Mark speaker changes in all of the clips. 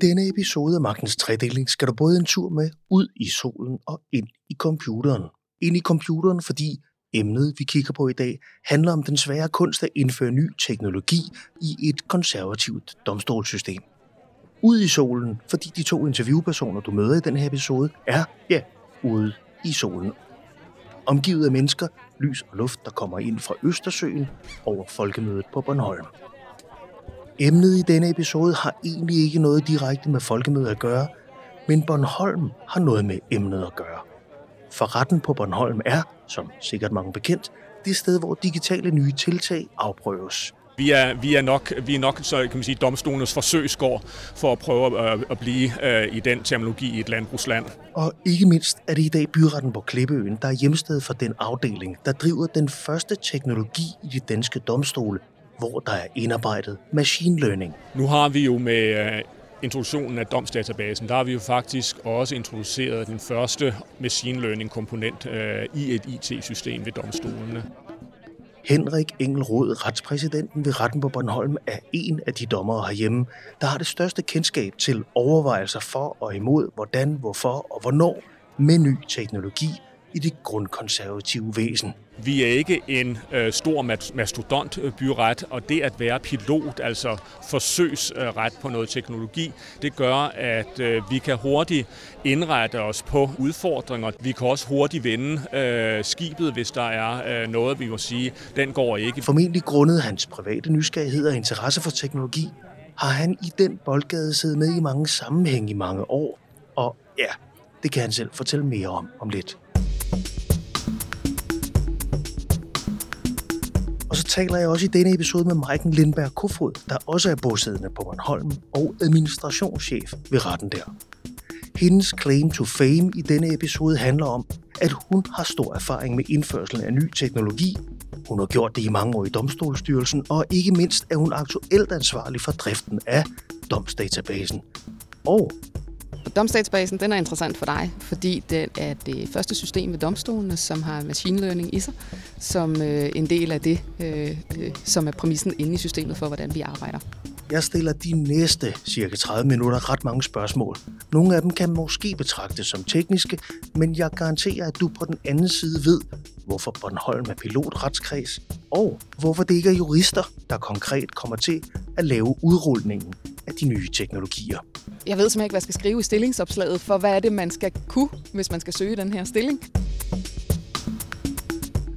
Speaker 1: denne episode af Magtens Tredeling skal du både en tur med ud i solen og ind i computeren. Ind i computeren, fordi emnet, vi kigger på i dag, handler om den svære kunst at indføre ny teknologi i et konservativt domstolssystem. Ud i solen, fordi de to interviewpersoner, du møder i den her episode, er, ja, ude i solen. Omgivet af mennesker, lys og luft, der kommer ind fra Østersøen over folkemødet på Bornholm. Emnet i denne episode har egentlig ikke noget direkte med folkemødet at gøre, men Bornholm har noget med emnet at gøre. For retten på Bornholm er, som sikkert mange bekendt, det sted, hvor digitale nye tiltag afprøves.
Speaker 2: Vi er, vi er nok, vi er nok så kan man sige, domstolenes forsøgsgård for at prøve at, at blive uh, i den terminologi i et landbrugsland.
Speaker 1: Og ikke mindst er det i dag byretten på Klippeøen, der er hjemsted for den afdeling, der driver den første teknologi i de danske domstole, hvor der er indarbejdet machine learning.
Speaker 2: Nu har vi jo med uh, introduktionen af domsdatabasen, der har vi jo faktisk også introduceret den første machine learning komponent uh, i et IT-system ved domstolene.
Speaker 1: Henrik Engelrod, retspræsidenten ved retten på Bornholm, er en af de dommere herhjemme, der har det største kendskab til overvejelser for og imod, hvordan, hvorfor og hvornår med ny teknologi i det grundkonservative væsen.
Speaker 2: Vi er ikke en øh, stor mastodontbyret, og det at være pilot, altså forsøgsret på noget teknologi, det gør, at øh, vi kan hurtigt indrette os på udfordringer. Vi kan også hurtigt vende øh, skibet, hvis der er øh, noget, vi må sige, den går ikke.
Speaker 1: Formentlig grundet hans private nysgerrighed og interesse for teknologi, har han i den boldgade siddet med i mange sammenhæng i mange år. Og ja, det kan han selv fortælle mere om om lidt. Og så taler jeg også i denne episode med Maiken Lindberg Kofod, der også er bosiddende på Bornholm og administrationschef ved retten der. Hendes claim to fame i denne episode handler om, at hun har stor erfaring med indførselen af ny teknologi. Hun har gjort det i mange år i domstolsstyrelsen, og ikke mindst er hun aktuelt ansvarlig for driften af domsdatabasen. Og
Speaker 3: Domstatsbasen den er interessant for dig, fordi det er det første system ved domstolene, som har machine learning i sig, som øh, en del af det, øh, øh, som er præmissen inde i systemet for, hvordan vi arbejder.
Speaker 1: Jeg stiller de næste cirka 30 minutter ret mange spørgsmål. Nogle af dem kan måske betragtes som tekniske, men jeg garanterer, at du på den anden side ved, hvorfor Bornholm er pilotretskreds, og hvorfor det ikke er jurister, der konkret kommer til at lave udrulningen af de nye teknologier.
Speaker 3: Jeg ved simpelthen ikke, hvad jeg skal skrive i stillingsopslaget, for hvad er det, man skal kunne, hvis man skal søge den her stilling.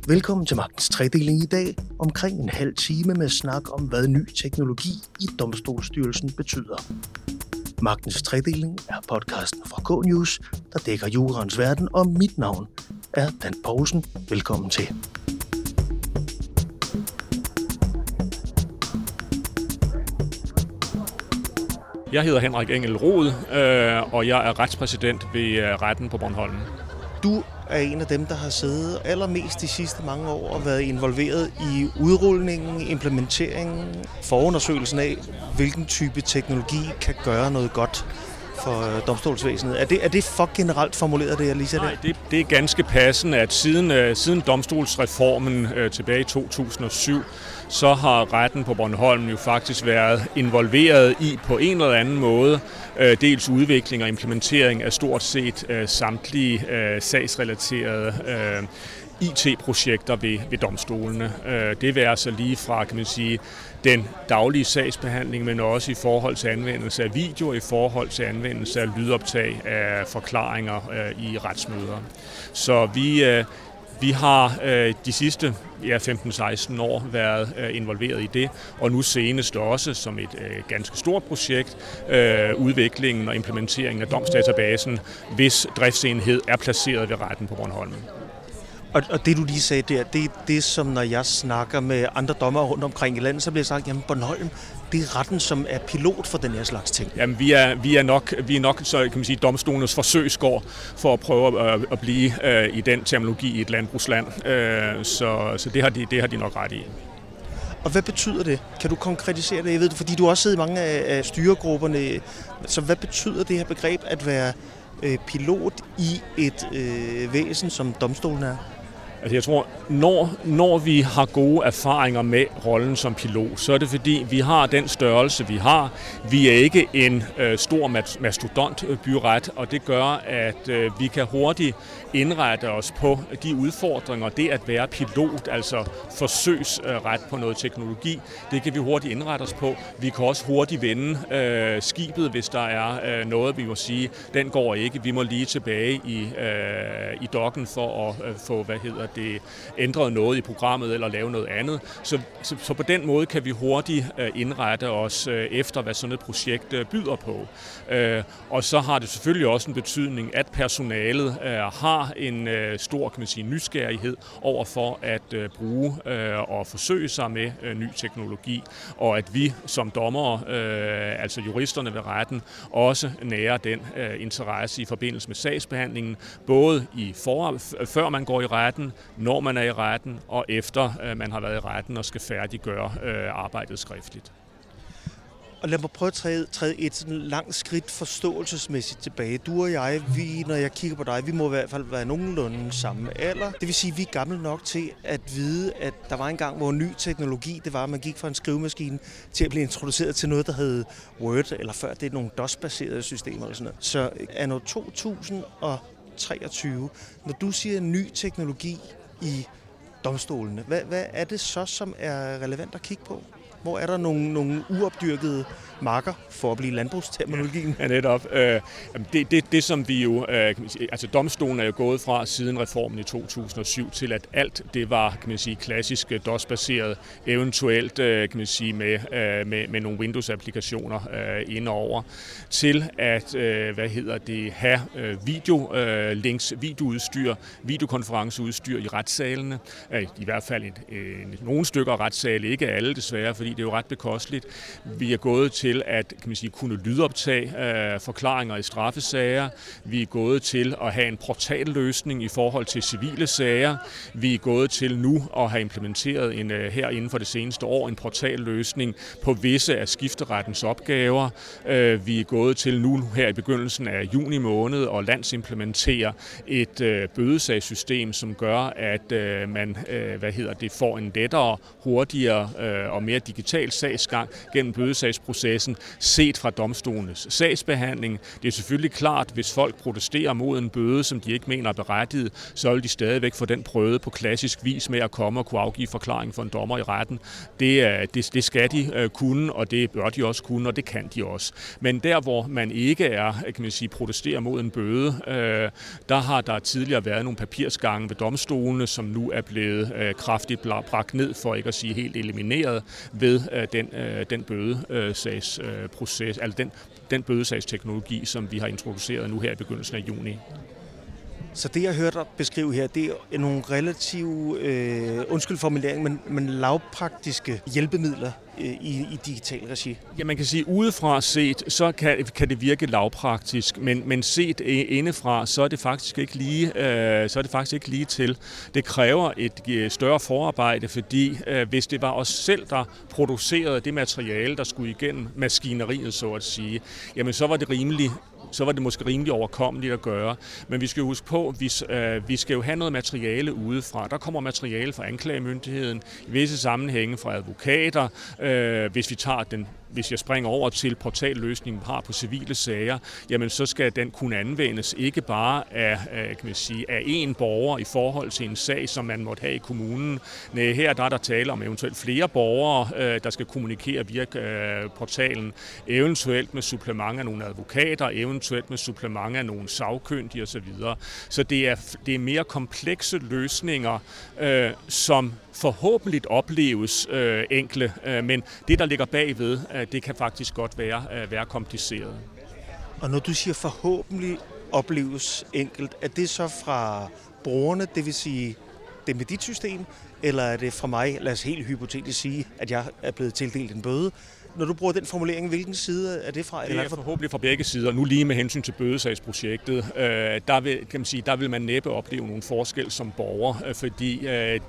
Speaker 1: Velkommen til Magtens Tredeling i dag, omkring en halv time med snak om, hvad ny teknologi i Domstolsstyrelsen betyder. Magtens Tredeling er podcasten fra K-News, der dækker jurens verden, og mit navn er Dan Poulsen. Velkommen til.
Speaker 2: Jeg hedder Henrik Engel Rod, øh, og jeg er retspræsident ved øh, retten på Bornholm.
Speaker 1: Du er en af dem, der har siddet allermest de sidste mange år og været involveret i udrulningen, implementeringen, forundersøgelsen af, hvilken type teknologi kan gøre noget godt for øh, domstolsvæsenet. Er det, er det for generelt formuleret, det jeg lige sagde
Speaker 2: Nej, det, det er ganske passende, at siden, øh, siden domstolsreformen øh, tilbage i 2007, så har retten på Bornholm jo faktisk været involveret i på en eller anden måde øh, dels udvikling og implementering af stort set øh, samtlige øh, sagsrelaterede IT-projekter ved, ved domstolene. Det vil altså lige fra, kan man sige, den daglige sagsbehandling, men også i forhold til anvendelse af video, i forhold til anvendelse af lydoptag af forklaringer i retsmøder. Så vi, vi har øh, de sidste ja, 15-16 år været øh, involveret i det, og nu senest også som et øh, ganske stort projekt, udviklingen og implementeringen af domsdatabasen, hvis driftsenhed er placeret ved retten på Bornholm.
Speaker 1: Og, og det du lige sagde der, det er det, som når jeg snakker med andre dommer rundt omkring i landet, så bliver sagt, jamen Bornholm, det er retten, som er pilot for den her slags ting.
Speaker 2: Jamen vi er, vi er nok, vi er nok så kan man sige, domstolenes forsøgsgård for at prøve at, at blive uh, i den terminologi i et landbrugsland. Uh, så så det, har de, det har de nok ret i.
Speaker 1: Og hvad betyder det? Kan du konkretisere det? Jeg ved det, fordi du også sidder i mange af styregrupperne. Så hvad betyder det her begreb at være pilot i et øh, væsen, som domstolen er?
Speaker 2: Altså jeg tror, når, når vi har gode erfaringer med rollen som pilot, så er det fordi, vi har den størrelse, vi har. Vi er ikke en øh, stor mastodontbyret, og det gør, at øh, vi kan hurtigt indrette os på de udfordringer. Det at være pilot, altså forsøgsret på noget teknologi, det kan vi hurtigt indrette os på. Vi kan også hurtigt vende øh, skibet, hvis der er øh, noget, vi må sige, den går ikke. Vi må lige tilbage i, øh, i dokken for at øh, få, hvad hedder det, ændret noget i programmet eller lave noget andet. Så, så, så på den måde kan vi hurtigt øh, indrette os øh, efter, hvad sådan et projekt øh, byder på. Øh, og så har det selvfølgelig også en betydning, at personalet øh, har en øh, stor kan man sige, nysgerrighed over for at øh, bruge øh, og forsøge sig med øh, ny teknologi, og at vi som dommere, øh, altså juristerne ved retten, også nærer den øh, interesse i forbindelse med sagsbehandlingen, både i for, før man går i retten, når man er i retten, og efter øh, man har været i retten og skal færdiggøre øh, arbejdet skriftligt.
Speaker 1: Og lad mig prøve at træde, træde et sådan langt skridt forståelsesmæssigt tilbage. Du og jeg, vi, når jeg kigger på dig, vi må i hvert fald være nogenlunde samme alder. Det vil sige, at vi er gamle nok til at vide, at der var en gang, hvor ny teknologi, det var, at man gik fra en skrivemaskine til at blive introduceret til noget, der hed Word, eller før det er nogle DOS-baserede systemer og sådan noget. Så er og 2023, når du siger ny teknologi i domstolene, hvad, hvad er det så, som er relevant at kigge på? Hvor er der nogle, nogle uopdyrkede marker, for at blive landbrugsterminologien?
Speaker 2: Ja, netop. Øh, det, det, det, som vi jo... Øh, altså, domstolen er jo gået fra siden reformen i 2007 til, at alt det var, kan man sige, klassisk øh, DOS-baseret, eventuelt, kan man sige, med, med, med nogle Windows-applikationer indover, til at, hvad hedder det, have video links, videoudstyr, videokonferenceudstyr i retssalene. I hvert fald et, et, nogle stykker retssale, ikke alle desværre, fordi det er jo ret bekosteligt. Vi er gået til at kan man sige, kunne lydoptage øh, forklaringer i straffesager. Vi er gået til at have en portalløsning i forhold til civile sager. Vi er gået til nu at have implementeret en, øh, her inden for det seneste år en portalløsning på visse af skifterettens opgaver. Øh, vi er gået til nu her i begyndelsen af juni måned at landsimplementere et øh, bødesagssystem, som gør, at øh, man øh, hvad hedder det, får en lettere, hurtigere øh, og mere digital sagsgang gennem bødesagsprocessen, set fra domstolenes sagsbehandling. Det er selvfølgelig klart, hvis folk protesterer mod en bøde, som de ikke mener er berettiget, så vil de stadigvæk få den prøvet på klassisk vis med at komme og kunne afgive forklaring for en dommer i retten. Det, det, det skal de øh, kunne, og det bør de også kunne, og det kan de også. Men der, hvor man ikke er, kan man sige, protesterer mod en bøde, øh, der har der tidligere været nogle papirsgange ved domstolene, som nu er blevet øh, kraftigt bragt ned, for ikke at sige helt elimineret, ved øh, den, øh, den bødesagsproces, øh, altså den, den bødesagsteknologi, som vi har introduceret nu her i begyndelsen af juni.
Speaker 1: Så det, jeg hørte dig beskrive her, det er nogle relativt, øh, undskyld formulering, men, men lavpraktiske hjælpemidler øh, i, i digital regi.
Speaker 2: Ja, man kan sige, udefra set, så kan, kan det virke lavpraktisk, men, men set indefra, så er det faktisk ikke lige, øh, så er det faktisk ikke lige til. Det kræver et øh, større forarbejde, fordi øh, hvis det var os selv, der producerede det materiale, der skulle igennem maskineriet, så at sige, jamen så var det rimelig så var det måske rimelig overkommeligt at gøre. Men vi skal jo huske på, at vi, øh, vi skal jo have noget materiale udefra. Der kommer materiale fra anklagemyndigheden, i visse sammenhænge fra advokater. Øh, hvis vi tager den hvis jeg springer over til portalløsningen, har på civile sager, jamen så skal den kunne anvendes ikke bare af, kan man sige, af én borger i forhold til en sag, som man måtte have i kommunen. Nej, her der er der tale om eventuelt flere borgere, øh, der skal kommunikere via øh, portalen, eventuelt med supplement af nogle advokater, eventuelt med supplement af nogle sagkyndige osv. Så det er, det er mere komplekse løsninger, øh, som forhåbentlig opleves øh, enkle, øh, men det, der ligger bagved, øh, det kan faktisk godt være, øh, være kompliceret.
Speaker 1: Og når du siger forhåbentlig opleves enkelt, er det så fra brugerne, det vil sige det med dit system, eller er det fra mig, lad os helt hypotetisk sige, at jeg er blevet tildelt en bøde, når du bruger den formulering, hvilken side er det fra?
Speaker 2: Det er forhåbentlig fra begge sider. Nu lige med hensyn til bødesagsprojektet, øh, der, vil, kan man sige, der vil man næppe opleve nogle forskel som borger, øh, fordi øh,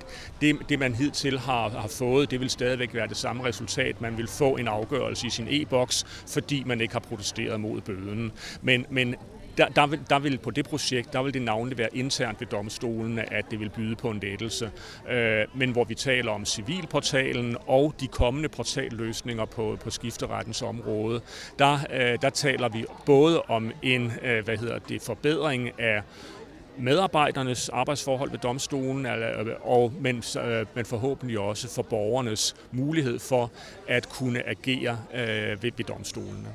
Speaker 2: det, det, man hidtil har, har fået, det vil stadigvæk være det samme resultat. Man vil få en afgørelse i sin e-boks, fordi man ikke har protesteret mod bøden. Men, men der, der, vil, der vil på det projekt, der vil det navnlig være internt ved domstolene, at det vil byde på en lettelse. Øh, men hvor vi taler om civilportalen og de kommende portalløsninger på, på skifterettens område, der, øh, der taler vi både om en øh, hvad hedder det, forbedring af medarbejdernes arbejdsforhold ved domstolen, øh, og, men, øh, men forhåbentlig også for borgernes mulighed for at kunne agere øh, ved, ved domstolene.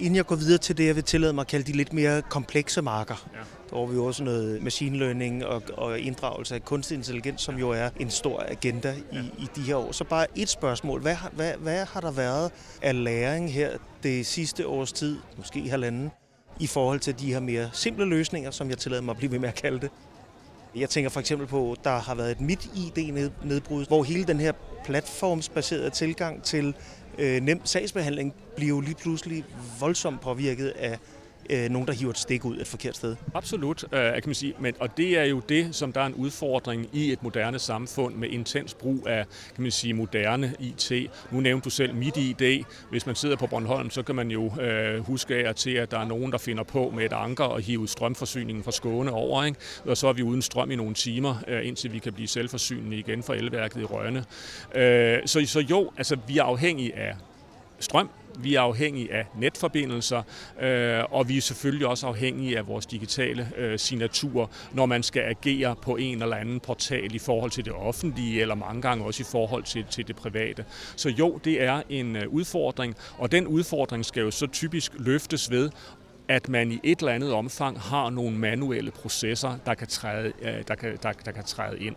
Speaker 1: Inden jeg går videre til det, jeg vil tillade mig at kalde de lidt mere komplekse marker. Ja. Der har vi også noget machine learning og, og inddragelse af kunstig intelligens, som jo er en stor agenda i, i de her år. Så bare et spørgsmål. Hvad, hvad, hvad har der været af læring her det sidste års tid, måske halvanden, i forhold til de her mere simple løsninger, som jeg tillader mig at blive ved med at kalde det? Jeg tænker for eksempel på, at der har været et MIT-ID-nedbrud, hvor hele den her platformsbaserede tilgang til øh, nem sagsbehandling bliver jo lige pludselig voldsomt påvirket af øh, nogen, der hiver et stik ud et forkert sted.
Speaker 2: Absolut, øh, kan man sige. Men, og det er jo det, som der er en udfordring i et moderne samfund med intens brug af kan man sige, moderne IT. Nu nævnte du selv mit ID. Hvis man sidder på Bornholm, så kan man jo øh, huske af til, at der er nogen, der finder på med et anker og hive strømforsyningen fra Skåne over. Ikke? Og så er vi uden strøm i nogle timer, øh, indtil vi kan blive selvforsynende igen for elværket i Rønne. Øh, så, så jo, altså vi er afhængige af strøm, vi er afhængige af netforbindelser, øh, og vi er selvfølgelig også afhængige af vores digitale øh, signaturer, når man skal agere på en eller anden portal i forhold til det offentlige, eller mange gange også i forhold til, til det private. Så jo, det er en øh, udfordring, og den udfordring skal jo så typisk løftes ved at man i et eller andet omfang har nogle manuelle processer, der kan træde, øh, der kan, der, der kan træde ind.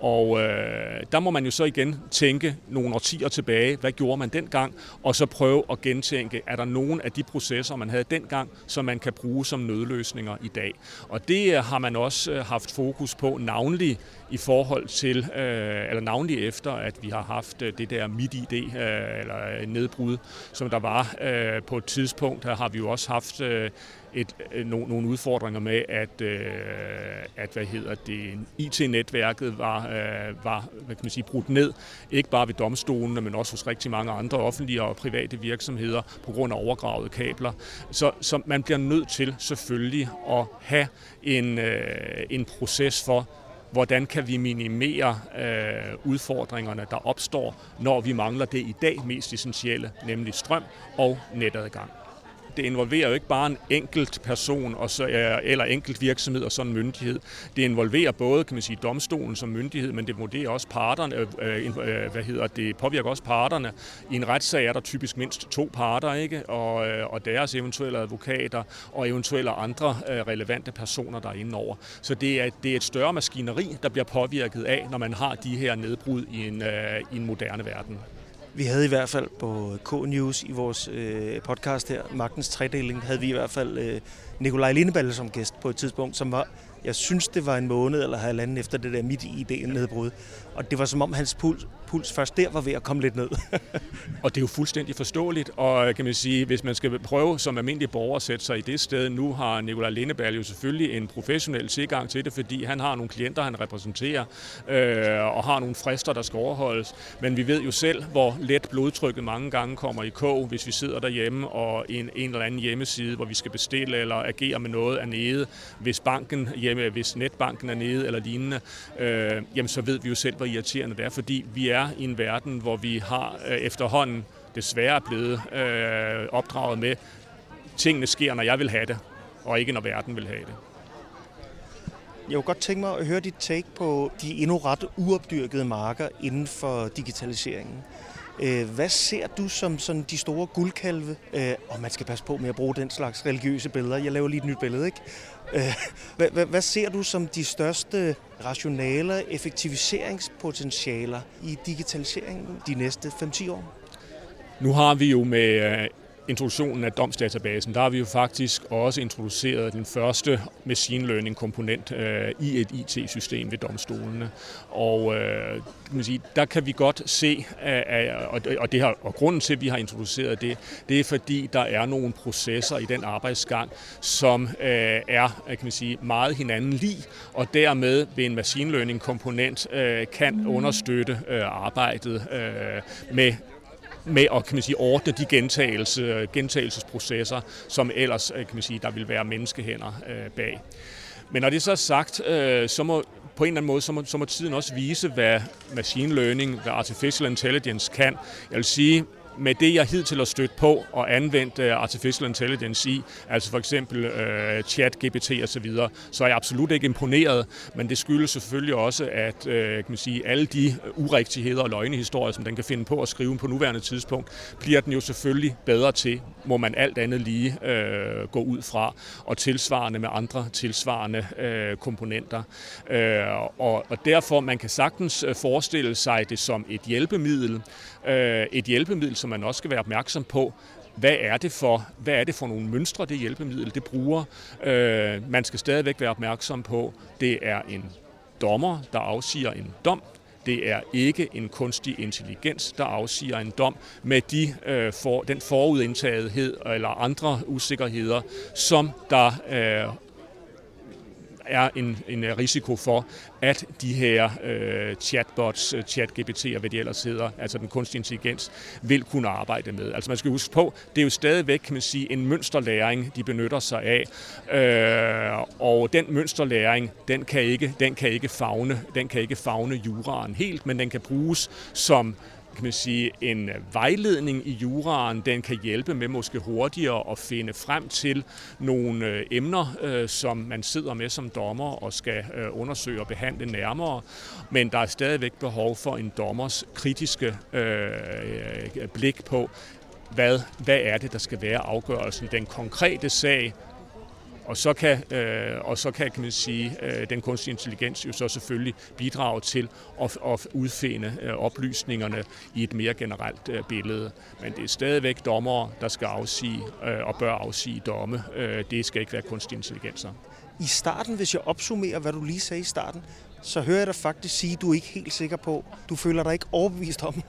Speaker 2: Og øh, der må man jo så igen tænke nogle årtier tilbage, hvad gjorde man dengang, og så prøve at gentænke, er der nogen af de processer, man havde dengang, som man kan bruge som nødløsninger i dag. Og det øh, har man også øh, haft fokus på, navnlig i forhold til, øh, eller navnlig efter, at vi har haft øh, det der midt-ID, øh, eller nedbrud, som der var øh, på et tidspunkt. der har vi jo også haft øh, et, nogle, no, nogle udfordringer med, at, øh, at hvad hedder det, IT-netværket var, øh, var hvad kan man sige, brudt ned, ikke bare ved domstolene, men også hos rigtig mange andre offentlige og private virksomheder på grund af overgravede kabler. Så, så man bliver nødt til selvfølgelig at have en, øh, en proces for, hvordan kan vi minimere øh, udfordringerne, der opstår, når vi mangler det i dag mest essentielle, nemlig strøm og netadgang det involverer jo ikke bare en enkelt person og så, eller enkelt virksomhed og sådan en myndighed. Det involverer både kan man sige, domstolen som myndighed, men det vurderer også parterne, øh, øh, øh, hvad hedder det, påvirker også parterne. I en retssag er der typisk mindst to parter, ikke? Og, øh, og deres eventuelle advokater og eventuelle andre relevante personer, der er inde over. Så det er, det er et større maskineri, der bliver påvirket af, når man har de her nedbrud i en, øh, i en moderne verden.
Speaker 1: Vi havde i hvert fald på K-News i vores øh, podcast her, Magtens Tredeling, havde vi i hvert fald øh, Nikolaj Lindeballe som gæst på et tidspunkt, som var, jeg synes det var en måned eller halvanden efter det der midt i ideen nedbrud. Og det var som om hans puls, puls først der var ved at komme lidt ned.
Speaker 2: og det er jo fuldstændig forståeligt, og øh, kan man sige, hvis man skal prøve som almindelig borger at sætte sig i det sted, nu har Nikolaj Lindeberg jo selvfølgelig en professionel tilgang til det, fordi han har nogle klienter, han repræsenterer, øh, og har nogle frister, der skal overholdes. Men vi ved jo selv, hvor let blodtrykket mange gange kommer i kog, hvis vi sidder derhjemme og en, en eller anden hjemmeside, hvor vi skal bestille eller agere med noget er nede, hvis banken hjemme, hvis netbanken er nede eller lignende, øh, jamen så ved vi jo selv, hvor irriterende det er, fordi vi er i en verden, hvor vi har øh, efterhånden desværre blevet øh, opdraget med, tingene sker, når jeg vil have det, og ikke når verden vil have det.
Speaker 1: Jeg kunne godt tænke mig at høre dit take på de endnu ret uopdyrkede marker inden for digitaliseringen. Øh, hvad ser du som sådan de store guldkalve? Øh, og man skal passe på med at bruge den slags religiøse billeder. Jeg laver lige et nyt billede, ikke? Øh, hvad, hvad, hvad ser du som de største rationaler, effektiviseringspotentialer i digitaliseringen de næste 5-10 år?
Speaker 2: Nu har vi jo med øh, introduktionen af domsdatabasen, der har vi jo faktisk også introduceret den første machine learning komponent øh, i et IT-system ved domstolene. Og øh, kan man sige, der kan vi godt se, at, og, og, det her, og grunden til, at vi har introduceret det, det er fordi, der er nogle processer i den arbejdsgang, som øh, er øh, kan man sige, meget hinanden lige, og dermed ved en machine learning komponent øh, kan understøtte øh, arbejdet øh, med med at kan man sige, ordne de gentagelse, gentagelsesprocesser, som ellers øh, kan man sige, der vil være menneskehænder øh, bag. Men når det så er sagt, øh, så må på en eller anden måde, så må, så må tiden også vise, hvad machine learning, hvad artificial intelligence kan. Jeg vil sige, med det, jeg hidtil har stødt på og anvendt uh, artificial intelligence i, altså for eksempel uh, chat, GPT osv., så, videre, så er jeg absolut ikke imponeret, men det skyldes selvfølgelig også, at uh, kan man sige, alle de urigtigheder og løgnehistorier, som den kan finde på at skrive på nuværende tidspunkt, bliver den jo selvfølgelig bedre til, må man alt andet lige uh, gå ud fra, og tilsvarende med andre tilsvarende uh, komponenter. Uh, og, og derfor, man kan sagtens forestille sig det som et hjælpemiddel, uh, et hjælpemiddel, som man også skal være opmærksom på, hvad er det for, hvad er det for nogle mønstre, det hjælpemiddel, det bruger. Øh, man skal stadigvæk være opmærksom på, det er en dommer, der afsiger en dom. Det er ikke en kunstig intelligens, der afsiger en dom med de, øh, for, den forudindtagethed eller andre usikkerheder, som der øh, er en, en øh, risiko for, at de her øh, chatbots, øh, chat-GPT og hvad de ellers hedder, altså den kunstige intelligens, vil kunne arbejde med. Altså man skal huske på, det er jo stadigvæk, kan man sige, en mønsterlæring, de benytter sig af. Øh, og den mønsterlæring, den kan ikke, den kan ikke fagne, den kan ikke fagne juraen helt, men den kan bruges som kan man sige, en vejledning i juraen, den kan hjælpe med måske hurtigere at finde frem til nogle øh, emner, øh, som man sidder med som dommer og skal øh, undersøge og behandle nærmere. Men der er stadigvæk behov for en dommers kritiske øh, blik på, hvad, hvad er det, der skal være afgørelsen. Den konkrete sag, og så kan, øh, og så kan, kan man sige, øh, den kunstige intelligens jo så selvfølgelig bidrage til at, at udfinde øh, oplysningerne i et mere generelt øh, billede. Men det er stadigvæk dommere, der skal afsige øh, og bør afsige domme. Øh, det skal ikke være kunstig intelligenser.
Speaker 1: I starten, hvis jeg opsummerer, hvad du lige sagde i starten, så hører jeg dig faktisk sige, at du er ikke helt sikker på, du føler dig ikke overbevist om,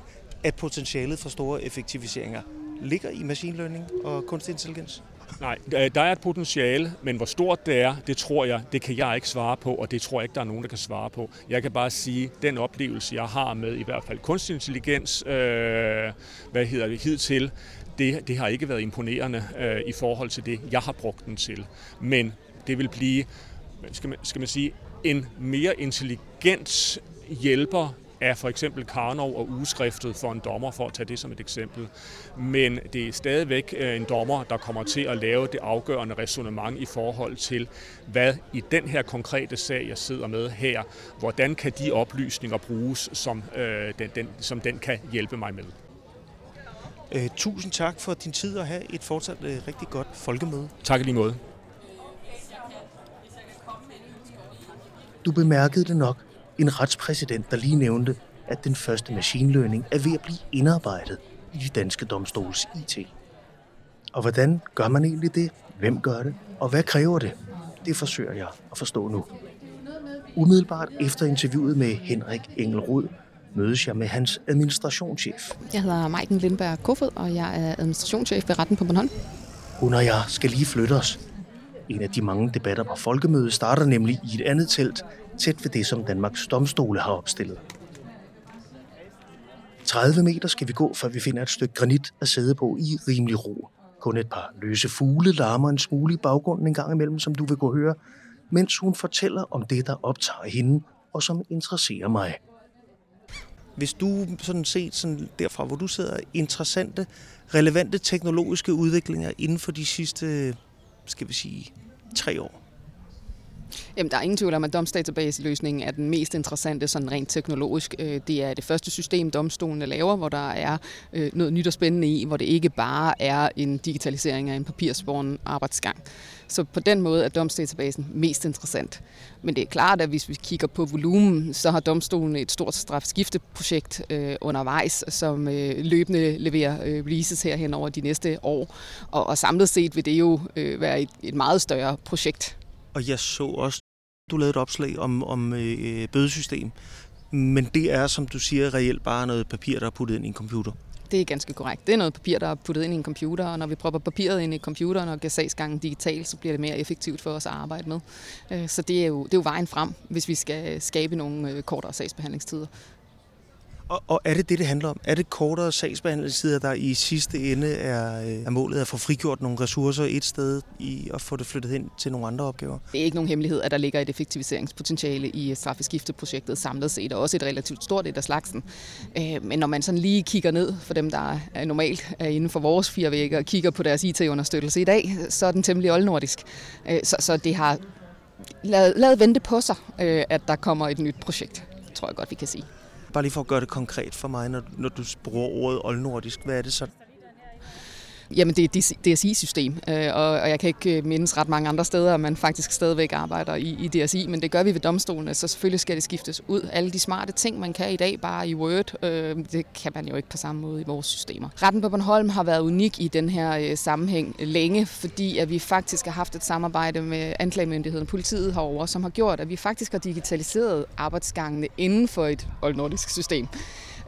Speaker 1: at potentialet for store effektiviseringer ligger i machine learning og kunstig intelligens?
Speaker 2: Nej, der er et potentiale, men hvor stort det er, det tror jeg, det kan jeg ikke svare på, og det tror jeg ikke, der er nogen, der kan svare på. Jeg kan bare sige, den oplevelse, jeg har med i hvert fald kunstig intelligens, øh, hvad hedder det, hidtil, det, det har ikke været imponerende øh, i forhold til det, jeg har brugt den til. Men det vil blive, skal man, skal man sige, en mere intelligent hjælper er for eksempel Karnov og ugeskriftet for en dommer, for at tage det som et eksempel. Men det er stadigvæk øh, en dommer, der kommer til at lave det afgørende resonemang i forhold til, hvad i den her konkrete sag, jeg sidder med her, hvordan kan de oplysninger bruges, som, øh, den, den, som den kan hjælpe mig med.
Speaker 1: Øh, tusind tak for din tid og have et fortsat øh, rigtig godt folkemøde.
Speaker 2: Tak i lige måde.
Speaker 1: Du bemærkede det nok en retspræsident, der lige nævnte, at den første machine learning er ved at blive indarbejdet i de danske domstols IT. Og hvordan gør man egentlig det? Hvem gør det? Og hvad kræver det? Det forsøger jeg at forstå nu. Umiddelbart efter interviewet med Henrik Engelrod, mødes jeg med hans administrationschef.
Speaker 3: Jeg hedder Maiken Lindberg Kofod, og jeg er administrationschef ved Retten på Bornholm.
Speaker 1: Hun og jeg skal lige flytte os. En af de mange debatter på folkemødet starter nemlig i et andet telt, tæt ved det, som Danmarks domstole har opstillet. 30 meter skal vi gå, før vi finder et stykke granit at sidde på i rimelig ro. Kun et par løse fugle larmer en smule i baggrunden en gang imellem, som du vil kunne høre, mens hun fortæller om det, der optager hende og som interesserer mig. Hvis du sådan set sådan derfra, hvor du sidder, interessante, relevante teknologiske udviklinger inden for de sidste, skal vi sige, tre år,
Speaker 3: Jamen, der er ingen tvivl om, at domsdatabase-løsningen er den mest interessante sådan rent teknologisk. Øh, det er det første system, domstolene laver, hvor der er øh, noget nyt og spændende i, hvor det ikke bare er en digitalisering af en papirsporen arbejdsgang. Så på den måde er domsdatabasen mest interessant. Men det er klart, at hvis vi kigger på volumen, så har domstolen et stort strafskifteprojekt øh, undervejs, som øh, løbende leverer øh, releases her hen over de næste år. Og, og samlet set vil det jo øh, være et, et meget større projekt
Speaker 1: og jeg så også, du lavede et opslag om, om øh, bødesystem. Men det er, som du siger, reelt bare noget papir, der er puttet ind i en computer.
Speaker 3: Det er ganske korrekt. Det er noget papir, der er puttet ind i en computer, og når vi propper papiret ind i computeren og gør sagsgangen digital, så bliver det mere effektivt for os at arbejde med. Øh, så det er jo, det er jo vejen frem, hvis vi skal skabe nogle øh, kortere sagsbehandlingstider.
Speaker 1: Og, og er det det, det handler om? Er det kortere sagsbehandlingstider, der i sidste ende er, øh, er målet at få frigjort nogle ressourcer et sted i at få det flyttet hen til nogle andre opgaver?
Speaker 3: Det er ikke nogen hemmelighed, at der ligger et effektiviseringspotentiale i øh, straffeskifteprojektet samlet set, og også et relativt stort et af slagsen. Øh, men når man sådan lige kigger ned for dem, der er normalt er inden for vores fire vægge og kigger på deres IT-understøttelse i dag, så er den temmelig oldnordisk. Så, så det har lavet, lavet vente på sig, at der kommer et nyt projekt, tror jeg godt, vi kan sige.
Speaker 1: Bare lige for at gøre det konkret for mig, når, når du bruger ordet oldnordisk, hvad er det så?
Speaker 3: Jamen, det er DSI-system, øh, og jeg kan ikke øh, mindes ret mange andre steder, at man faktisk stadigvæk arbejder i, i DSI, men det gør vi ved domstolene, så selvfølgelig skal det skiftes ud. Alle de smarte ting, man kan i dag bare i Word, øh, det kan man jo ikke på samme måde i vores systemer. Retten på Bornholm har været unik i den her sammenhæng længe, fordi at vi faktisk har haft et samarbejde med anklagemyndigheden og politiet herover, som har gjort, at vi faktisk har digitaliseret arbejdsgangene inden for et oldnordisk system.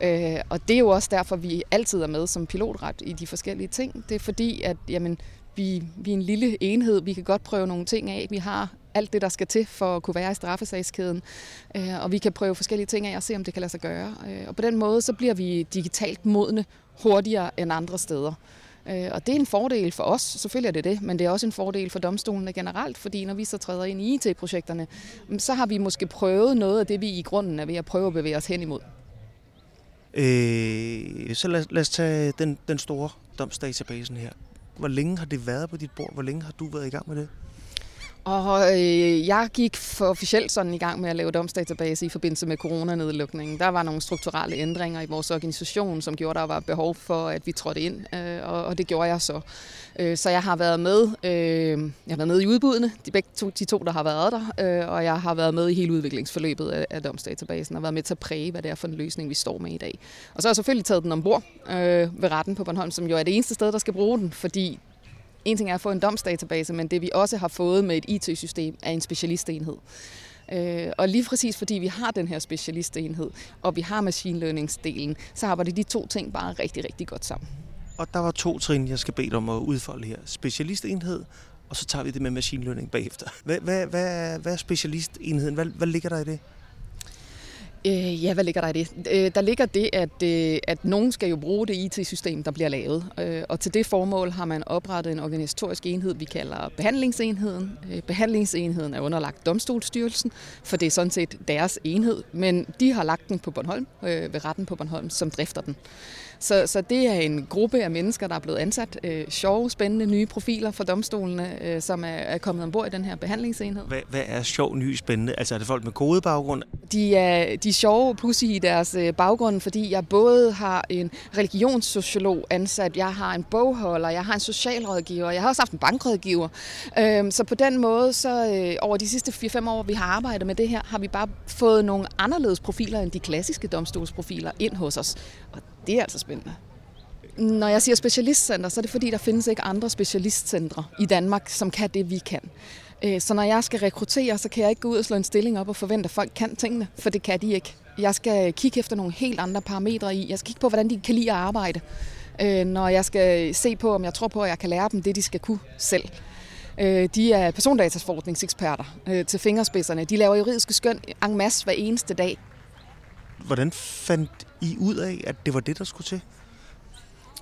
Speaker 3: Øh, og det er jo også derfor, vi altid er med som pilotret i de forskellige ting. Det er fordi, at jamen, vi, vi er en lille enhed, vi kan godt prøve nogle ting af. Vi har alt det, der skal til for at kunne være i straffesagskæden. Øh, og vi kan prøve forskellige ting af og se, om det kan lade sig gøre. Øh, og på den måde, så bliver vi digitalt modne hurtigere end andre steder. Øh, og det er en fordel for os, selvfølgelig er det det, men det er også en fordel for domstolene generelt, fordi når vi så træder ind i IT-projekterne, så har vi måske prøvet noget af det, vi i grunden er ved at prøve at bevæge os hen imod.
Speaker 1: Øh, så lad, lad os tage den, den store domsdatabasen her. Hvor længe har det været på dit bord? Hvor længe har du været i gang med det?
Speaker 3: Og øh, jeg gik for officielt sådan i gang med at lave domsdatabase i forbindelse med coronanedlukningen. Der var nogle strukturelle ændringer i vores organisation, som gjorde, at der var behov for, at vi trådte ind, øh, og, og det gjorde jeg så. Øh, så jeg har været med, øh, jeg har været med i udbuddene, de, begge to, de to, der har været der, øh, og jeg har været med i hele udviklingsforløbet af, af domsdatabasen og været med til at præge, hvad det er for en løsning, vi står med i dag. Og så har jeg selvfølgelig taget den ombord øh, ved retten på Bornholm, som jo er det eneste sted, der skal bruge den, fordi en ting er at få en domsdatabase, men det vi også har fået med et IT-system er en specialistenhed. Øh, og lige præcis fordi vi har den her specialistenhed, og vi har machine learning-delen, så arbejder de to ting bare rigtig, rigtig godt sammen.
Speaker 1: Og der var to trin, jeg skal bede dig om at udfolde her. Specialistenhed, og så tager vi det med machine learning bagefter. Hvad, hvad, hvad, hvad er specialistenheden? Hvad, hvad ligger der i det?
Speaker 3: Øh, ja, hvad ligger der i det? Øh, der ligger det, at, øh, at nogen skal jo bruge det IT-system, der bliver lavet. Øh, og til det formål har man oprettet en organisatorisk enhed, vi kalder behandlingsenheden. Øh, behandlingsenheden er underlagt Domstolsstyrelsen, for det er sådan set deres enhed. Men de har lagt den på Bornholm, øh, ved retten på Bornholm, som drifter den. Så, så det er en gruppe af mennesker, der er blevet ansat. Øh, sjove, spændende nye profiler for domstolene, øh, som er, er kommet ombord i den her behandlingsenhed.
Speaker 1: Hvad, hvad er sjov, ny, spændende? Altså er det folk med kodebaggrund?
Speaker 3: De er, de er sjove, pussy i deres øh, baggrund, fordi jeg både har en religionssociolog ansat, jeg har en bogholder, jeg har en socialrådgiver, jeg har også haft en bankrådgiver. Øh, så på den måde, så øh, over de sidste 4-5 år, vi har arbejdet med det her, har vi bare fået nogle anderledes profiler end de klassiske domstolsprofiler ind hos os. Og det er altså spændende. Når jeg siger specialistcenter, så er det fordi, der findes ikke andre specialistcentre i Danmark, som kan det, vi kan. Øh, så når jeg skal rekruttere, så kan jeg ikke gå ud og slå en stilling op og forvente, at folk kan tingene, for det kan de ikke. Jeg skal kigge efter nogle helt andre parametre i. Jeg skal kigge på, hvordan de kan lide at arbejde. Øh, når jeg skal se på, om jeg tror på, at jeg kan lære dem det, de skal kunne selv. Øh, de er persondatasforordningseksperter til fingerspidserne. De laver juridiske skøn en masse hver eneste dag.
Speaker 1: Hvordan fandt I ud af, at det var det, der skulle til?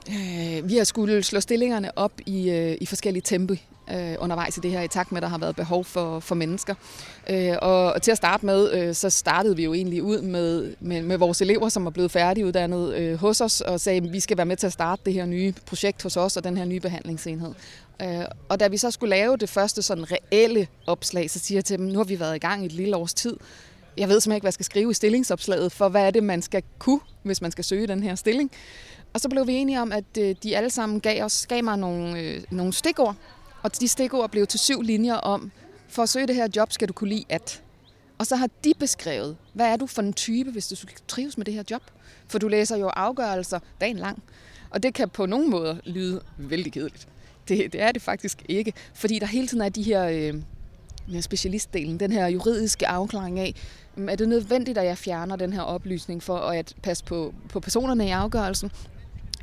Speaker 3: Øh, vi har skulle slå stillingerne op i, øh, i forskellige tempi øh, undervejs i det her, i takt med, at der har været behov for, for mennesker. Øh, og, og til at starte med, øh, så startede vi jo egentlig ud med, med, med vores elever, som er blevet færdiguddannet øh, hos os, og sagde, at vi skal være med til at starte det her nye projekt hos os, og den her nye behandlingsenhed. Øh, og da vi så skulle lave det første sådan reelle opslag, så siger jeg til dem, nu har vi været i gang i et lille års tid, jeg ved simpelthen ikke, hvad jeg skal skrive i stillingsopslaget, for hvad er det, man skal kunne, hvis man skal søge den her stilling. Og så blev vi enige om, at øh, de alle sammen gav, os, gav mig nogle, øh, nogle stikord, og de stikord blev til syv linjer om, for at søge det her job, skal du kunne lide at. Og så har de beskrevet, hvad er du for en type, hvis du skal trives med det her job? For du læser jo afgørelser dagen lang. Og det kan på nogle måder lyde vældig kedeligt. Det, det er det faktisk ikke, fordi der hele tiden er de her øh, specialistdelen, den her juridiske afklaring af, er det nødvendigt, at jeg fjerner den her oplysning for at passe på, på personerne i afgørelsen?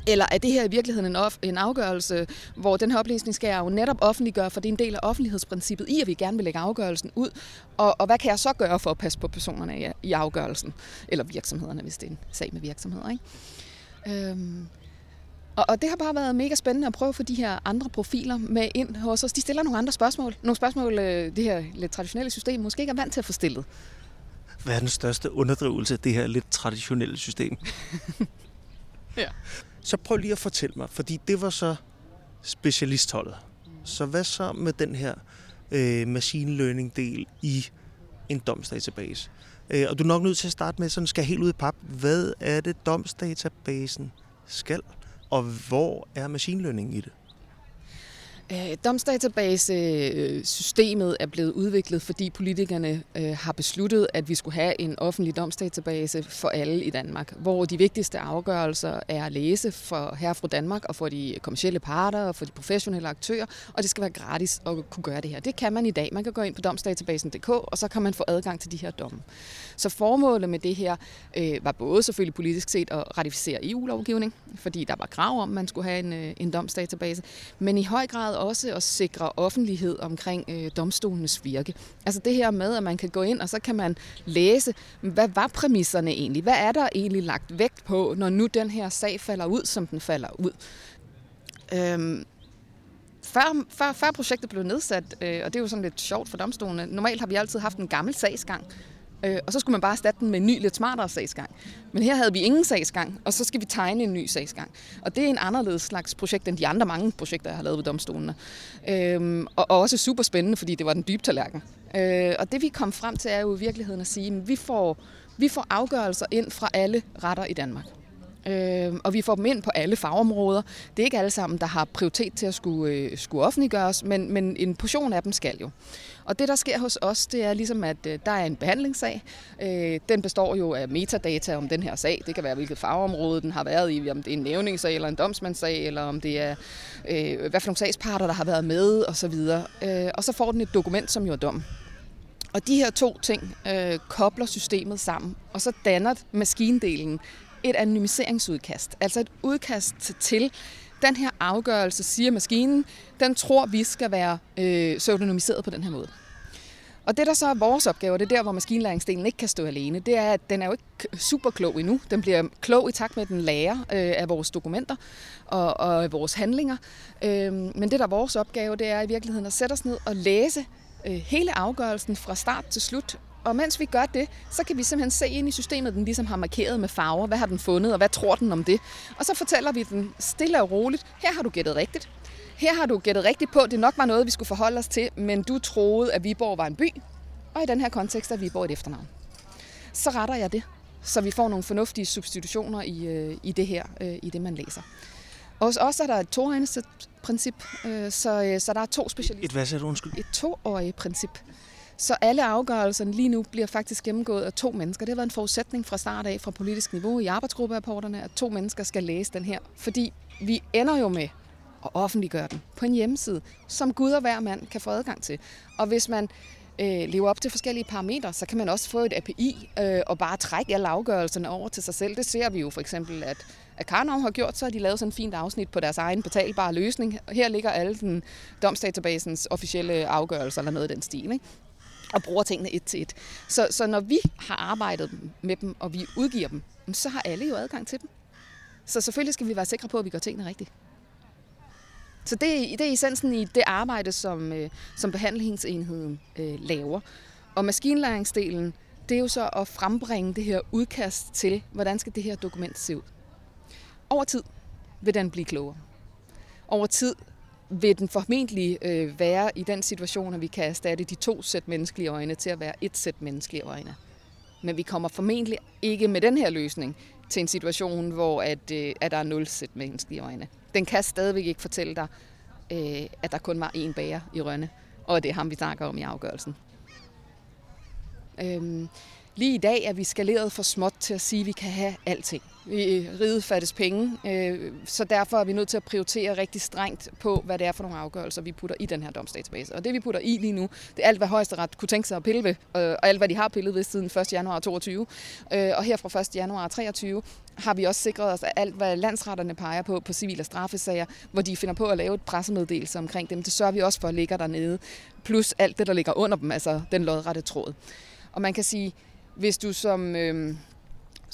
Speaker 3: Eller er det her i virkeligheden en, of, en afgørelse, hvor den her oplysning skal jeg jo netop offentliggøre, for det er en del af offentlighedsprincippet i, at vi gerne vil lægge afgørelsen ud. Og, og hvad kan jeg så gøre for at passe på personerne i, i afgørelsen? Eller virksomhederne, hvis det er en sag med virksomheder. Ikke? Øhm, og, og det har bare været mega spændende at prøve at få de her andre profiler med ind hos os. De stiller nogle andre spørgsmål. Nogle spørgsmål, øh, det her lidt traditionelle system måske ikke er vant til at få stillet.
Speaker 1: Hvad er den største underdrivelse af det her lidt traditionelle system?
Speaker 3: ja.
Speaker 1: Så prøv lige at fortælle mig, fordi det var så specialistholdet. Så hvad så med den her øh, machine learning del i en domsdatabase? Øh, og du er nok nødt til at starte med, sådan skal helt ud i pap. Hvad er det, domsdatabasen skal? Og hvor er machine learning i det?
Speaker 3: Øh, Domsdatabasesystemet Domsdatabase-systemet øh, er blevet udviklet, fordi politikerne øh, har besluttet, at vi skulle have en offentlig domsdatabase for alle i Danmark, hvor de vigtigste afgørelser er at læse for her fra Danmark og for de kommersielle parter og for de professionelle aktører, og det skal være gratis at kunne gøre det her. Det kan man i dag. Man kan gå ind på domsdatabasen.dk, og så kan man få adgang til de her domme. Så formålet med det her øh, var både selvfølgelig politisk set at ratificere EU-lovgivning, fordi der var krav om, at man skulle have en, øh, en domsdatabase, men i høj grad også at sikre offentlighed omkring øh, domstolenes virke. Altså det her med, at man kan gå ind, og så kan man læse, hvad var præmisserne egentlig? Hvad er der egentlig lagt vægt på, når nu den her sag falder ud, som den falder ud? Øhm, før, før, før projektet blev nedsat, øh, og det er jo sådan lidt sjovt for domstolene, normalt har vi altid haft en gammel sagsgang, Øh, og så skulle man bare erstatte den med en ny, lidt smartere sagsgang. Men her havde vi ingen sagsgang, og så skal vi tegne en ny sagsgang. Og det er en anderledes slags projekt end de andre mange projekter, jeg har lavet ved domstolene. Øhm, og, og også super spændende, fordi det var den dybe tallerken. Øh, og det vi kom frem til er jo i virkeligheden at sige, at vi får, vi får afgørelser ind fra alle retter i Danmark. Øh, og vi får dem ind på alle fagområder. Det er ikke alle sammen, der har prioritet til at skulle, øh, skulle offentliggøres, men, men en portion af dem skal jo. Og det, der sker hos os, det er ligesom, at øh, der er en behandlingssag. Øh, den består jo af metadata om den her sag. Det kan være, hvilket fagområde den har været i, om det er en nævningssag eller en domsmandssag, eller om det er, øh, hvad for nogle sagsparter, der har været med, osv. Og så får den et dokument, som jo er dom. Og de her to ting øh, kobler systemet sammen, og så danner maskindelen et anonymiseringsudkast. Altså et udkast til den her afgørelse, siger maskinen, den tror vi skal være øh, pseudonymiseret på den her måde. Og det, der så er vores opgave, det er der, hvor maskinlæringsdelen ikke kan stå alene, det er, at den er jo ikke super klog endnu. Den bliver klog i takt med, at den lærer øh, af vores dokumenter og, og af vores handlinger. Øh, men det, der er vores opgave, det er i virkeligheden at sætte os ned og læse øh, hele afgørelsen fra start til slut og mens vi gør det, så kan vi simpelthen se ind i systemet, den ligesom har markeret med farver. Hvad har den fundet, og hvad tror den om det? Og så fortæller vi den stille og roligt, her har du gættet rigtigt. Her har du gættet rigtigt på, det nok var noget, vi skulle forholde os til, men du troede, at Viborg var en by, og i den her kontekst er Viborg et efternavn. Så retter jeg det, så vi får nogle fornuftige substitutioner i, øh, i det her, øh, i det man læser. Og hos os er der et toårigt princip, øh, så, så der er to specialister.
Speaker 1: Et hvad sagde du, undskyld?
Speaker 3: Et toårigt princip. Så alle afgørelserne lige nu bliver faktisk gennemgået af to mennesker. Det har været en forudsætning fra start af fra politisk niveau i arbejdsgrupperapporterne, at to mennesker skal læse den her. Fordi vi ender jo med at offentliggøre den på en hjemmeside, som Gud og hver mand kan få adgang til. Og hvis man øh, lever op til forskellige parametre, så kan man også få et API øh, og bare trække alle afgørelserne over til sig selv. Det ser vi jo for eksempel, at, at Karnov har gjort, så har de lavet sådan et fint afsnit på deres egen betalbare løsning. Her ligger alle den domsdatabasens officielle afgørelser eller noget i den stil. Ikke? Og bruger tingene et til et. Så, så når vi har arbejdet med dem, og vi udgiver dem, så har alle jo adgang til dem. Så selvfølgelig skal vi være sikre på, at vi gør tingene rigtigt. Så det, er, det er essensen i det arbejde, som, øh, som behandlingsenheden øh, laver. Og maskinlæringsdelen, det er jo så at frembringe det her udkast til, hvordan skal det her dokument se ud. Over tid vil den blive klogere. Over tid vil den formentlig øh, være i den situation, at vi kan erstatte de to sæt menneskelige øjne til at være et sæt menneskelige øjne. Men vi kommer formentlig ikke med den her løsning til en situation, hvor at, øh, at der er nul sæt menneskelige øjne. Den kan stadigvæk ikke fortælle dig, øh, at der kun var én bager i Rønne, og det er ham, vi snakker om i afgørelsen. Øhm, lige i dag er vi skaleret for småt til at sige, at vi kan have alting vi riget fattes penge, øh, så derfor er vi nødt til at prioritere rigtig strengt på, hvad det er for nogle afgørelser, vi putter i den her domsdatabase. Og det vi putter i lige nu, det er alt, hvad højesteret kunne tænke sig at pille ved, øh, og alt, hvad de har pillet ved siden 1. januar 22. Øh, og her fra 1. januar 23 har vi også sikret os, at alt, hvad landsretterne peger på, på civile straffesager, hvor de finder på at lave et pressemeddelelse omkring dem, det sørger vi også for at ligge dernede. Plus alt det, der ligger under dem, altså den lodrette tråd. Og man kan sige, hvis du som... Øh,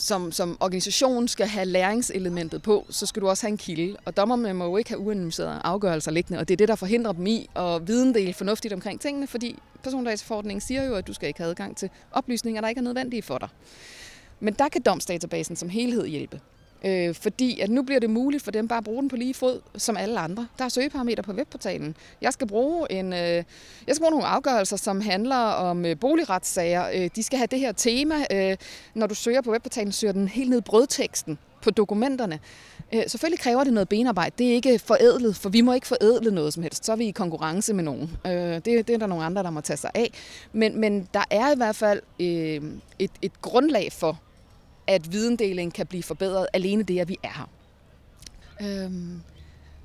Speaker 3: som, som organisation skal have læringselementet på, så skal du også have en kilde. Og dommerne må jo ikke have uanonymiserede afgørelser liggende, og det er det, der forhindrer dem i at videndele fornuftigt omkring tingene, fordi persondataforordningen siger jo, at du skal ikke have adgang til oplysninger, der ikke er nødvendige for dig. Men der kan domsdatabasen som helhed hjælpe. Øh, fordi at nu bliver det muligt for dem bare at bruge den på lige fod som alle andre. Der er søgeparametre på webportalen. Jeg skal bruge, en, øh, jeg skal bruge nogle afgørelser, som handler om øh, boligretssager. Øh, de skal have det her tema. Øh, når du søger på webportalen, søger den helt ned i brødteksten på dokumenterne. Øh, selvfølgelig kræver det noget benarbejde. Det er ikke forædlet, for vi må ikke forædle noget som helst. Så er vi i konkurrence med nogen. Øh, det, det er der nogle andre, der må tage sig af. Men, men der er i hvert fald øh, et, et grundlag for, at videndeling kan blive forbedret alene det, at vi er her. Øhm,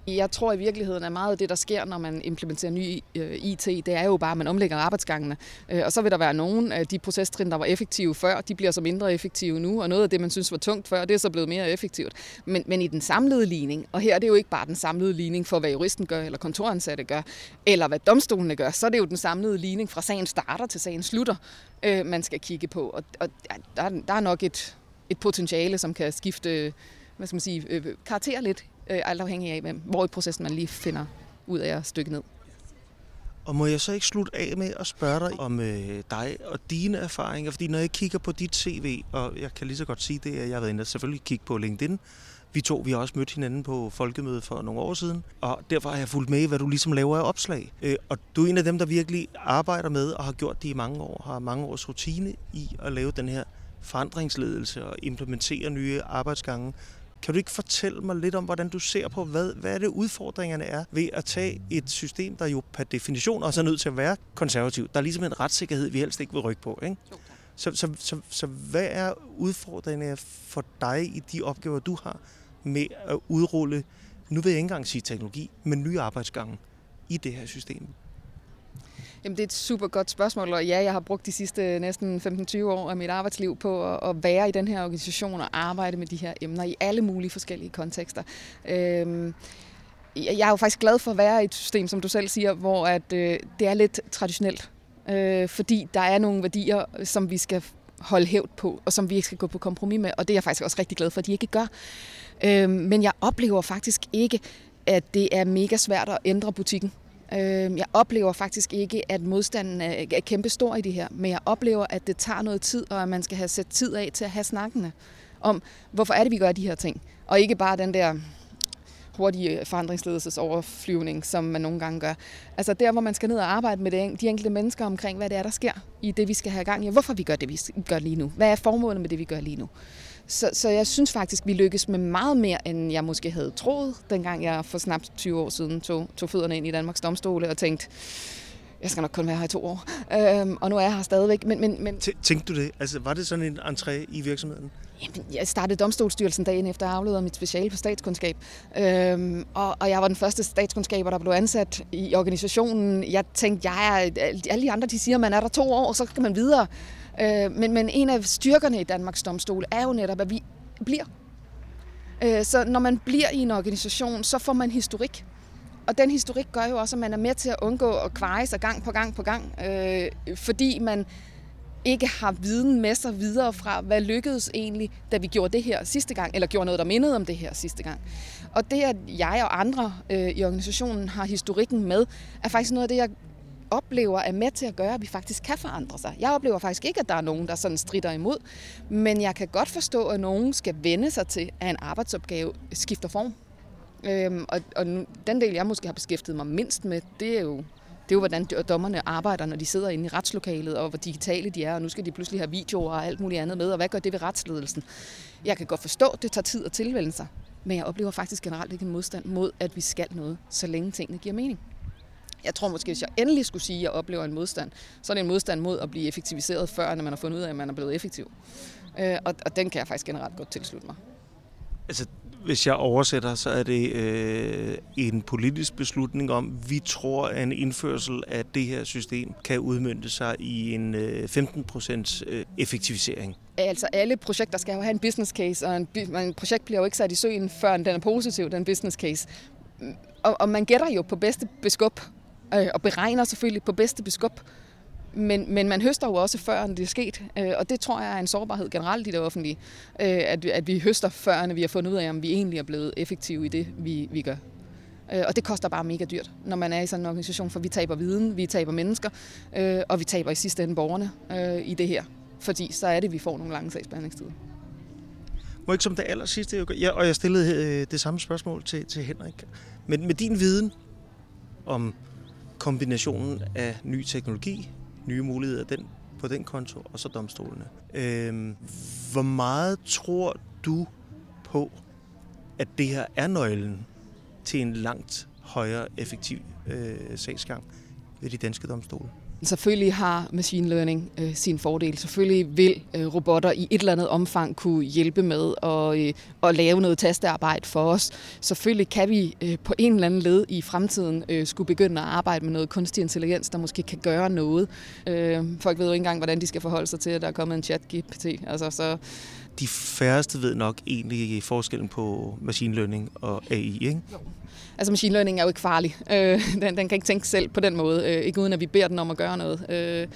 Speaker 3: jeg tror i virkeligheden, at meget af det, der sker, når man implementerer ny øh, IT, det er jo bare, at man omlægger arbejdsgangene. Øh, og så vil der være nogle af øh, de procestrin, der var effektive før, de bliver så mindre effektive nu, og noget af det, man synes var tungt før, det er så blevet mere effektivt. Men, men i den samlede ligning, og her er det jo ikke bare den samlede ligning for, hvad juristen gør, eller kontoransatte gør, eller hvad domstolene gør, så er det jo den samlede ligning fra sagen starter til sagen slutter, øh, man skal kigge på. Og, og der, der er nok et, et potentiale, som kan skifte hvad skal man sige, øh, karakter lidt, øh, alt afhængig af, hvor i processen man lige finder ud af at stykke ned.
Speaker 1: Og må jeg så ikke slutte af med at spørge dig om øh, dig og dine erfaringer? Fordi når jeg kigger på dit CV, og jeg kan lige så godt sige det, at jeg har været inde og selvfølgelig kigge på LinkedIn. Vi to, vi har også mødt hinanden på folkemødet for nogle år siden, og derfor har jeg fulgt med i, hvad du ligesom laver af opslag. Øh, og du er en af dem, der virkelig arbejder med og har gjort det i mange år, har mange års rutine i at lave den her forandringsledelse og implementere nye arbejdsgange. Kan du ikke fortælle mig lidt om, hvordan du ser på, hvad, hvad er det udfordringerne er ved at tage et system, der jo per definition også er nødt til at være konservativt. Der er ligesom en retssikkerhed, vi helst ikke vil rykke på. Ikke? Så, så, så, så hvad er udfordringerne for dig i de opgaver, du har med at udrulle, nu vil jeg ikke engang sige teknologi, men nye arbejdsgange i det her system?
Speaker 3: Jamen, det er et super godt spørgsmål, og ja, jeg har brugt de sidste næsten 15-20 år af mit arbejdsliv på at være i den her organisation og arbejde med de her emner i alle mulige forskellige kontekster. Øhm, jeg er jo faktisk glad for at være i et system, som du selv siger, hvor at, øh, det er lidt traditionelt. Øh, fordi der er nogle værdier, som vi skal holde hævd på, og som vi ikke skal gå på kompromis med, og det er jeg faktisk også rigtig glad for, at de ikke gør. Øh, men jeg oplever faktisk ikke, at det er mega svært at ændre butikken. Øh, jeg oplever faktisk ikke, at modstanden er kæmpestor i det her, men jeg oplever, at det tager noget tid, og at man skal have sat tid af til at have snakkene om, hvorfor er det, vi gør de her ting. Og ikke bare den der hurtige øh, forandringsledelsesoverflyvning, som man nogle gange gør. Altså der, hvor man skal ned og arbejde med de enkelte mennesker omkring, hvad det er, der sker i det, vi skal have gang i, hvorfor vi gør det, vi gør lige nu. Hvad er formålet med det, vi gør lige nu? Så, så jeg synes faktisk, vi lykkes med meget mere, end jeg måske havde troet, dengang jeg for snart 20 år siden tog, tog fødderne ind i Danmarks Domstole og tænkte, jeg skal nok kun være her i to år. Øhm, og nu er jeg her stadigvæk. Men, men, men...
Speaker 1: Tænkte du det? Altså, var det sådan en entré i virksomheden?
Speaker 3: Jamen, jeg startede domstolstyrelsen dagen efter, jeg afleverede mit speciale på statskundskab. Øhm, og, og jeg var den første statskundskaber, der blev ansat i organisationen. Jeg tænkte, jeg er, alle de andre de siger, at man er der to år, så skal man videre. Øh, men, men en af styrkerne i Danmarks Domstol er jo netop, at vi bliver. Øh, så når man bliver i en organisation, så får man historik. Og den historik gør jo også, at man er med til at undgå at kveje sig gang på gang på gang, øh, fordi man ikke har viden med sig videre fra, hvad lykkedes egentlig, da vi gjorde det her sidste gang, eller gjorde noget, der mindede om det her sidste gang. Og det, at jeg og andre øh, i organisationen har historikken med, er faktisk noget af det, jeg oplever er med til at gøre, at vi faktisk kan forandre sig. Jeg oplever faktisk ikke, at der er nogen, der sådan strider imod, men jeg kan godt forstå, at nogen skal vende sig til, at en arbejdsopgave skifter form. Øhm, og, og den del, jeg måske har beskæftiget mig mindst med, det er jo det er jo, hvordan dommerne arbejder, når de sidder inde i retslokalet, og hvor digitale de er, og nu skal de pludselig have videoer og alt muligt andet med, og hvad gør det ved retsledelsen? Jeg kan godt forstå, at det tager tid at tilvælge sig, men jeg oplever faktisk generelt ikke en modstand mod, at vi skal noget, så længe tingene giver mening. Jeg tror måske, hvis jeg endelig skulle sige, at jeg oplever en modstand, så er det en modstand mod at blive effektiviseret, før når man har fundet ud af, at man er blevet effektiv. Øh, og, og den kan jeg faktisk generelt godt tilslutte mig.
Speaker 1: Altså, hvis jeg oversætter, så er det øh, en politisk beslutning om, vi tror, at en indførsel af det her system kan udmynde sig i en øh, 15% øh, effektivisering.
Speaker 3: Altså alle projekter skal jo have en business case, og en, en projekt bliver jo ikke sat i søen, før den er positiv, den business case. Og, og man gætter jo på bedste beskub, øh, og beregner selvfølgelig på bedste beskub. Men, men man høster jo også før, det er sket. Øh, og det tror jeg er en sårbarhed generelt i det offentlige. Øh, at, at vi høster før, vi har fundet ud af, om vi egentlig er blevet effektive i det, vi, vi gør. Øh, og det koster bare mega dyrt, når man er i sådan en organisation, for vi taber viden, vi taber mennesker, øh, og vi taber i sidste ende borgerne øh, i det her. Fordi så er det, vi får nogle lange sagsbehandlingstider.
Speaker 1: Må ikke som det aller sidste, jeg, og jeg stillede øh, det samme spørgsmål til, til Henrik. Men med din viden om kombinationen af ny teknologi, nye muligheder den, på den konto, og så domstolene. Øh, hvor meget tror du på, at det her er nøglen til en langt højere effektiv øh, sagsgang ved de danske domstole?
Speaker 3: Selvfølgelig har machine learning øh, sin fordel. Selvfølgelig vil øh, robotter i et eller andet omfang kunne hjælpe med at, øh, at lave noget tastearbejde for os. Selvfølgelig kan vi øh, på en eller anden led i fremtiden øh, skulle begynde at arbejde med noget kunstig intelligens, der måske kan gøre noget. Øh, folk ved jo ikke engang, hvordan de skal forholde sig til, at der er kommet en chat-GPT. Altså, så
Speaker 1: de færreste ved nok egentlig forskellen på machine learning og AI, ikke? Jo.
Speaker 3: Altså machine learning er jo ikke farlig. Øh, den, den kan ikke tænke selv på den måde, øh, ikke uden at vi beder den om at gøre noget. Øh,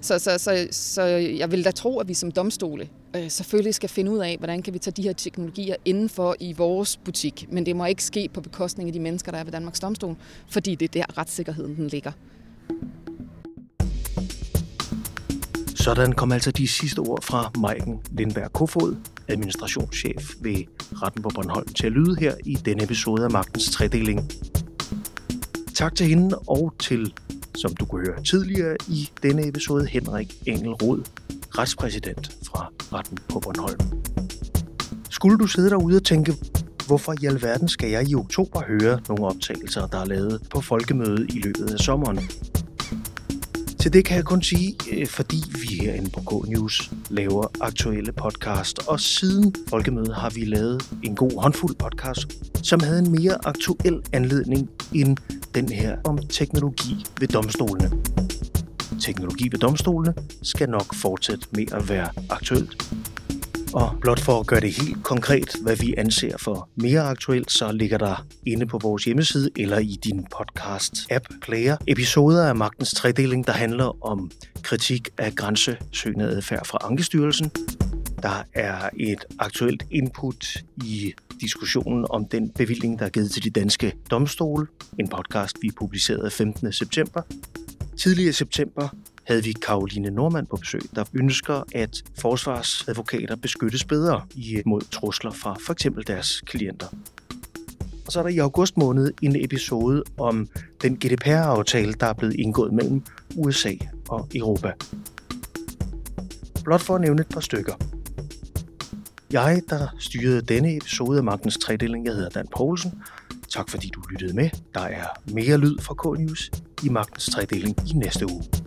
Speaker 3: så, så, så, så jeg vil da tro, at vi som domstole øh, selvfølgelig skal finde ud af, hvordan kan vi tage de her teknologier indenfor i vores butik. Men det må ikke ske på bekostning af de mennesker, der er ved Danmarks Domstol, fordi det er der retssikkerheden den ligger.
Speaker 1: Sådan kom altså de sidste ord fra Maiken Lindberg Kofod, administrationschef ved Retten på Bornholm, til at lyde her i denne episode af Magtens Tredeling. Tak til hende og til, som du kunne høre tidligere i denne episode, Henrik Engelrod, retspræsident fra Retten på Bornholm. Skulle du sidde derude og tænke, hvorfor i alverden skal jeg i oktober høre nogle optagelser, der er lavet på folkemødet i løbet af sommeren? Til det kan jeg kun sige, øh, fordi vi herinde på K-News laver aktuelle podcast, og siden folkemødet har vi lavet en god håndfuld podcast, som havde en mere aktuel anledning end den her om teknologi ved domstolene. Teknologi ved domstolene skal nok fortsætte med at være aktuelt. Og blot for at gøre det helt konkret, hvad vi anser for mere aktuelt, så ligger der inde på vores hjemmeside eller i din podcast-app player episoder af Magtens Tredeling, der handler om kritik af grænsesøgende adfærd fra Ankestyrelsen. Der er et aktuelt input i diskussionen om den bevilling, der er givet til de danske domstole. En podcast, vi publicerede 15. september. Tidligere i september havde vi Karoline Normand på besøg, der ønsker, at forsvarsadvokater beskyttes bedre mod trusler fra f.eks. deres klienter. Og så er der i august måned en episode om den GDPR-aftale, der er blevet indgået mellem USA og Europa. Blot for at nævne et par stykker. Jeg, der styrede denne episode af Magtens Tredeling, jeg hedder Dan Poulsen. Tak fordi du lyttede med. Der er mere lyd fra K-News i Magtens Tredeling i næste uge.